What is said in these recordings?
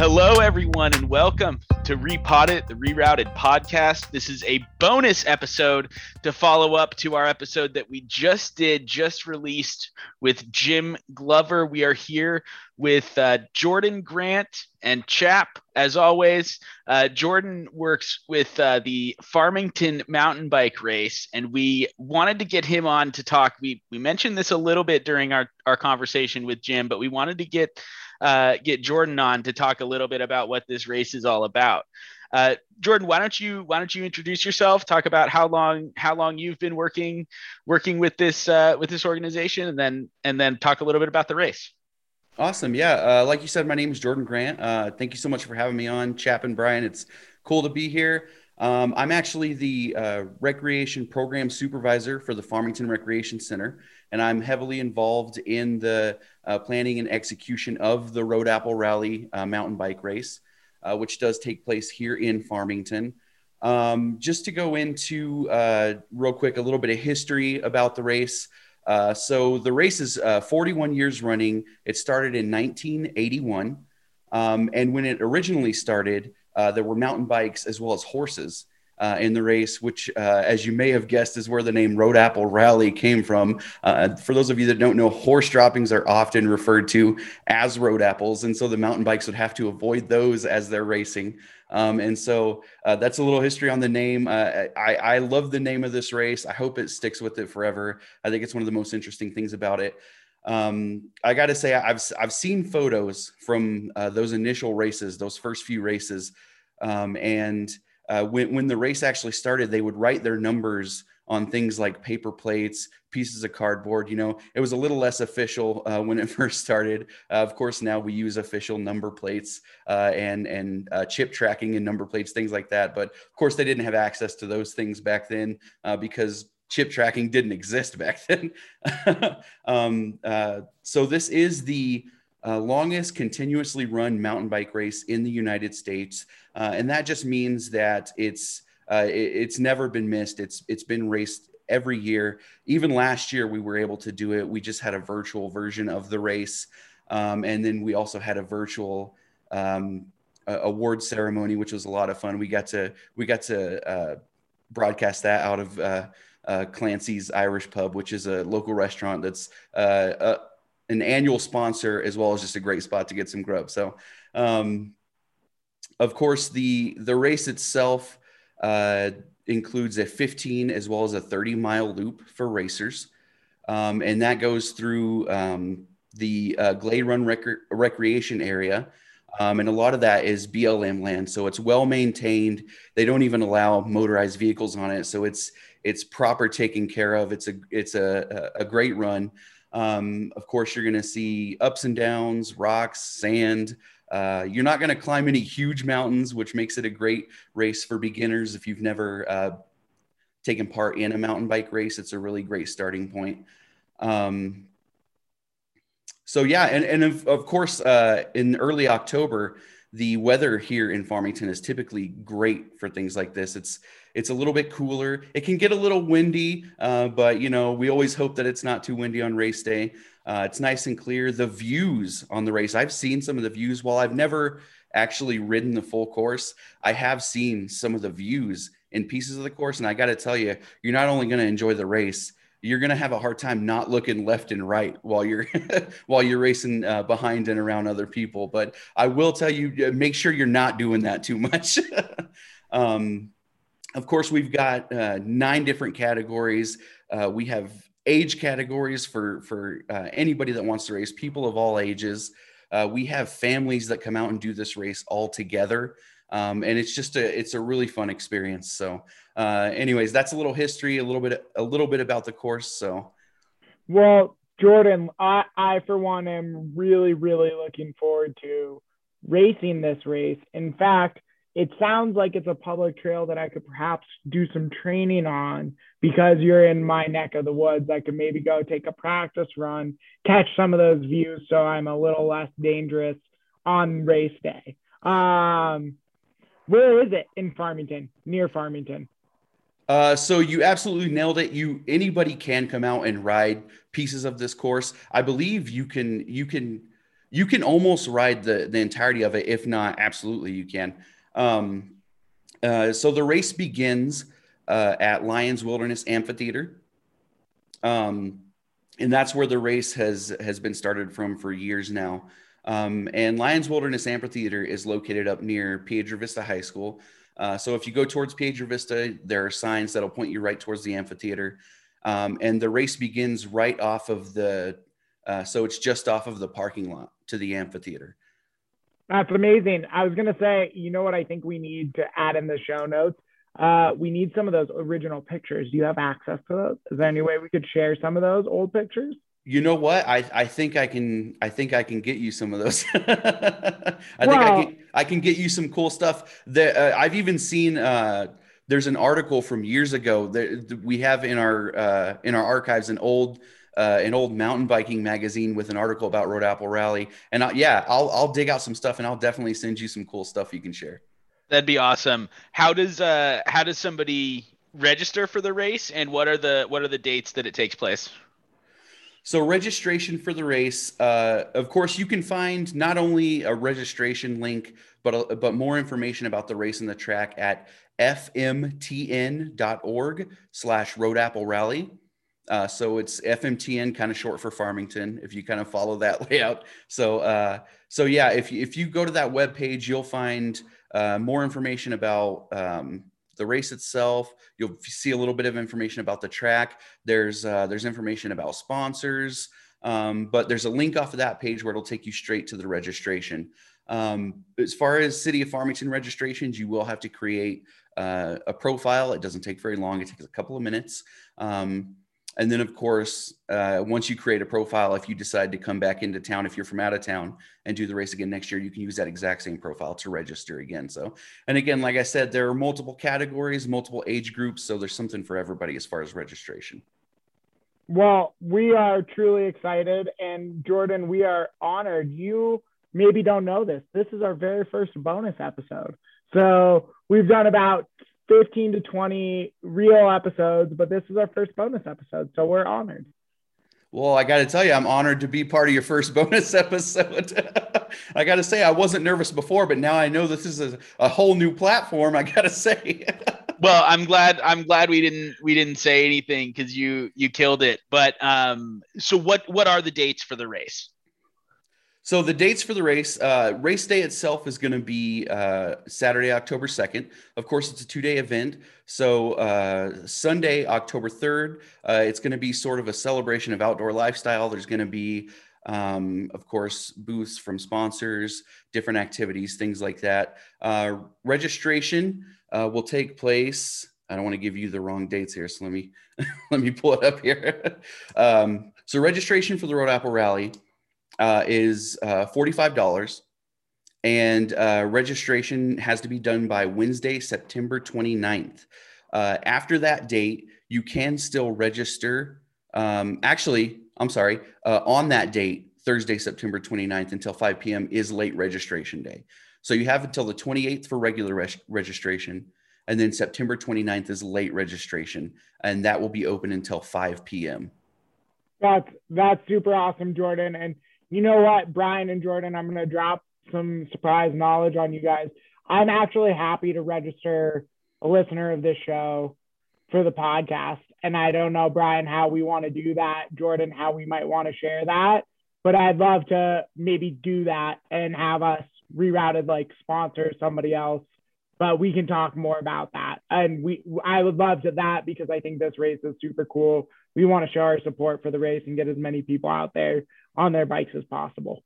Hello, everyone, and welcome to Repot It, the Rerouted podcast. This is a bonus episode to follow up to our episode that we just did, just released with Jim Glover. We are here with uh, Jordan Grant and Chap, as always. Uh, Jordan works with uh, the Farmington mountain bike race, and we wanted to get him on to talk. We, we mentioned this a little bit during our, our conversation with Jim, but we wanted to get uh, get Jordan on to talk a little bit about what this race is all about. Uh, Jordan, why don't you why don't you introduce yourself? Talk about how long how long you've been working working with this uh, with this organization, and then and then talk a little bit about the race. Awesome, yeah. Uh, like you said, my name is Jordan Grant. Uh, thank you so much for having me on, Chap and Brian. It's cool to be here. Um, I'm actually the uh, recreation program supervisor for the Farmington Recreation Center, and I'm heavily involved in the uh, planning and execution of the Road Apple Rally mountain bike race, uh, which does take place here in Farmington. Um, just to go into uh, real quick a little bit of history about the race. Uh, so the race is 41 years running. It started in 1981. Um, and when it originally started, uh, there were mountain bikes as well as horses uh, in the race, which, uh, as you may have guessed, is where the name Road Apple Rally came from. Uh, for those of you that don't know, horse droppings are often referred to as road apples, and so the mountain bikes would have to avoid those as they're racing. Um, and so uh, that's a little history on the name. Uh, I, I love the name of this race. I hope it sticks with it forever. I think it's one of the most interesting things about it. Um, I got to say, I've I've seen photos from uh, those initial races, those first few races, um, and uh, when when the race actually started, they would write their numbers on things like paper plates, pieces of cardboard. You know, it was a little less official uh, when it first started. Uh, of course, now we use official number plates uh, and and uh, chip tracking and number plates, things like that. But of course, they didn't have access to those things back then uh, because chip tracking didn't exist back then. um, uh, so this is the uh, longest continuously run mountain bike race in the United States, uh, and that just means that it's uh, it, it's never been missed. It's it's been raced every year. Even last year, we were able to do it. We just had a virtual version of the race, um, and then we also had a virtual. Um, award ceremony, which was a lot of fun. We got to we got to uh, broadcast that out of uh, uh, Clancy's Irish Pub, which is a local restaurant that's uh, a, an annual sponsor as well as just a great spot to get some grub. So, um, of course, the the race itself uh, includes a 15 as well as a 30 mile loop for racers, um, and that goes through um, the uh, Glade Run rec- recreation area. Um, and a lot of that is BLM land, so it's well maintained. They don't even allow motorized vehicles on it, so it's it's proper taken care of. It's a it's a a great run. Um, of course, you're going to see ups and downs, rocks, sand. Uh, you're not going to climb any huge mountains, which makes it a great race for beginners. If you've never uh, taken part in a mountain bike race, it's a really great starting point. Um, so yeah, and, and of, of course, uh, in early October, the weather here in Farmington is typically great for things like this. It's it's a little bit cooler. It can get a little windy, uh, but you know we always hope that it's not too windy on race day. Uh, it's nice and clear. The views on the race, I've seen some of the views. While I've never actually ridden the full course, I have seen some of the views in pieces of the course, and I got to tell you, you're not only going to enjoy the race, you're going to have a hard time not looking left and right while you're while you're racing uh, behind and around other people but i will tell you uh, make sure you're not doing that too much. Um, of course we've got uh, nine different categories. Uh, we have age categories for for uh, anybody that wants to race people of all ages. Uh, we have families that come out and do this race all together um, and it's just a it's a really fun experience so uh, anyways, that's a little history, a little bit, a little bit about the course. So, well, Jordan, I, I for one am really, really looking forward to racing this race. In fact, it sounds like it's a public trail that I could perhaps do some training on because you're in my neck of the woods. I could maybe go take a practice run, catch some of those views so I'm a little less dangerous on race day. Um, where is it in Farmington, near Farmington? Uh, so you absolutely nailed it. You anybody can come out and ride pieces of this course. I believe you can you can you can almost ride the the entirety of it. If not, absolutely you can. Um, uh, so the race begins uh, at Lions Wilderness Amphitheater, um, and that's where the race has has been started from for years now. Um, and Lions Wilderness Amphitheater is located up near Piedra Vista High School. Uh, so if you go towards Piedra Vista, there are signs that'll point you right towards the amphitheater. Um, and the race begins right off of the, uh, so it's just off of the parking lot to the amphitheater. That's amazing. I was going to say, you know what I think we need to add in the show notes? Uh, we need some of those original pictures. Do you have access to those? Is there any way we could share some of those old pictures? You know what? I, I think I can I think I can get you some of those. I Well- think I can I can get you some cool stuff. That uh, I've even seen. Uh, there's an article from years ago that we have in our uh, in our archives an old uh, an old mountain biking magazine with an article about Road Apple Rally. And I, yeah, I'll I'll dig out some stuff and I'll definitely send you some cool stuff you can share. That'd be awesome. How does uh how does somebody register for the race and what are the what are the dates that it takes place? So registration for the race, uh, of course, you can find not only a registration link, but uh, but more information about the race and the track at fmtn.org slash Road Apple Rally. Uh, so it's FMTN, kind of short for Farmington, if you kind of follow that layout. So uh, so yeah, if you, if you go to that web page, you'll find uh, more information about um, the race itself. You'll see a little bit of information about the track. There's uh, there's information about sponsors, um, but there's a link off of that page where it'll take you straight to the registration. Um, as far as City of Farmington registrations, you will have to create uh, a profile. It doesn't take very long. It takes a couple of minutes. Um, and then, of course, uh, once you create a profile, if you decide to come back into town, if you're from out of town and do the race again next year, you can use that exact same profile to register again. So, and again, like I said, there are multiple categories, multiple age groups. So there's something for everybody as far as registration. Well, we are truly excited. And Jordan, we are honored. You maybe don't know this. This is our very first bonus episode. So we've done about 15 to 20 real episodes, but this is our first bonus episode. So we're honored. Well, I got to tell you, I'm honored to be part of your first bonus episode. I got to say, I wasn't nervous before, but now I know this is a, a whole new platform. I got to say. Well, I'm glad I'm glad we didn't we didn't say anything because you you killed it. But um, so what what are the dates for the race? So the dates for the race, uh, race day itself is going to be uh, Saturday, October 2nd. Of course, it's a two-day event. So uh, Sunday, October 3rd, uh, it's going to be sort of a celebration of outdoor lifestyle. There's going to be, um, of course, booths from sponsors, different activities, things like that. Uh, registration uh, will take place. I don't want to give you the wrong dates here, so let me let me pull it up here. um, so registration for the Road Apple Rally uh, is uh, $45 and uh, registration has to be done by Wednesday, September 29th. Uh, after that date, you can still register. Um, actually, I'm sorry, uh, on that date, Thursday, September 29th until 5 p.m. is late registration day. So you have until the 28th for regular res- registration. And then September 29th is late registration, and that will be open until 5 p.m. That's that's super awesome, Jordan. And you know what, Brian and Jordan, I'm gonna drop some surprise knowledge on you guys. I'm actually happy to register a listener of this show for the podcast. And I don't know, Brian, how we want to do that, Jordan, how we might want to share that. But I'd love to maybe do that and have us rerouted like sponsor somebody else. But we can talk more about that. And we I would love to that because I think this race is super cool. We want to show our support for the race and get as many people out there on their bikes as possible.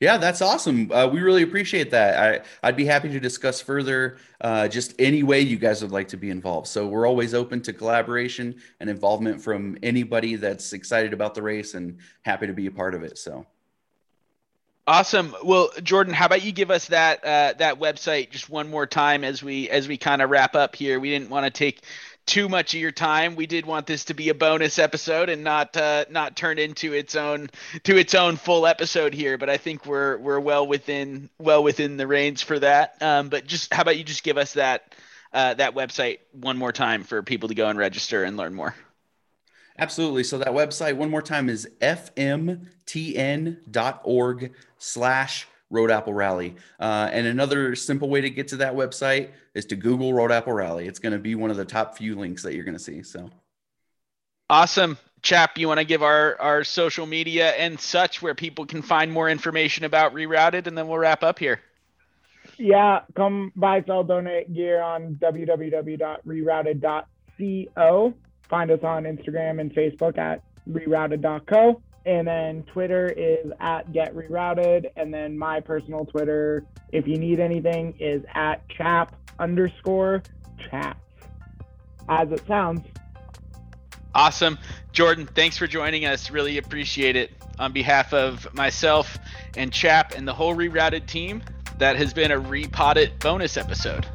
Yeah, that's awesome. Uh, we really appreciate that. I, I'd be happy to discuss further uh, just any way you guys would like to be involved. So we're always open to collaboration and involvement from anybody that's excited about the race and happy to be a part of it. So Awesome. Well, Jordan, how about you give us that uh, that website just one more time as we as we kind of wrap up here. We didn't want to take too much of your time. We did want this to be a bonus episode and not uh, not turn into its own to its own full episode here. But I think we're we're well within well within the range for that. Um, but just how about you just give us that uh, that website one more time for people to go and register and learn more. Absolutely. So that website, one more time, is fmtn.org slash Road Apple Rally. Uh, and another simple way to get to that website is to Google Road Apple Rally. It's going to be one of the top few links that you're going to see. So awesome. Chap, you want to give our, our social media and such where people can find more information about Rerouted, and then we'll wrap up here. Yeah, come buy, sell, donate gear on www.rerouted.co. Find us on Instagram and Facebook at rerouted.co. And then Twitter is at get rerouted. And then my personal Twitter, if you need anything, is at chap underscore chats. As it sounds. Awesome. Jordan, thanks for joining us. Really appreciate it. On behalf of myself and Chap and the whole rerouted team, that has been a repotted bonus episode.